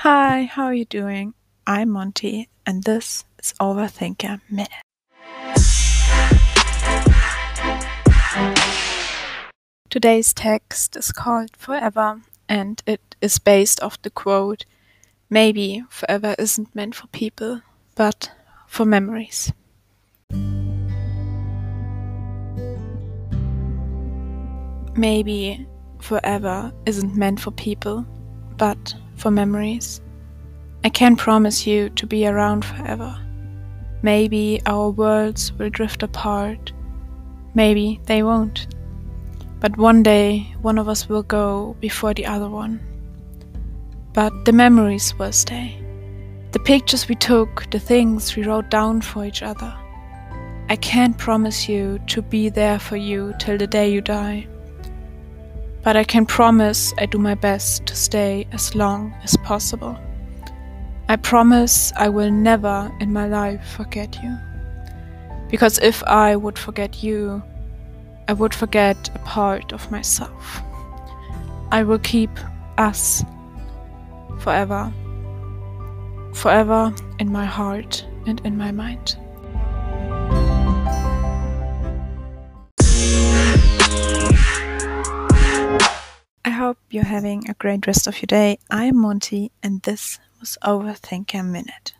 Hi, how are you doing? I'm Monty, and this is Overthinker Minute. Today's text is called Forever, and it is based off the quote Maybe forever isn't meant for people, but for memories. Maybe forever isn't meant for people, but for memories. I can't promise you to be around forever. Maybe our worlds will drift apart. Maybe they won't. But one day one of us will go before the other one. But the memories will stay. The pictures we took, the things we wrote down for each other. I can't promise you to be there for you till the day you die. But I can promise I do my best to stay as long as possible. I promise I will never in my life forget you. Because if I would forget you, I would forget a part of myself. I will keep us forever, forever in my heart and in my mind. Hope you're having a great rest of your day. I'm Monty, and this was Overthinker Minute.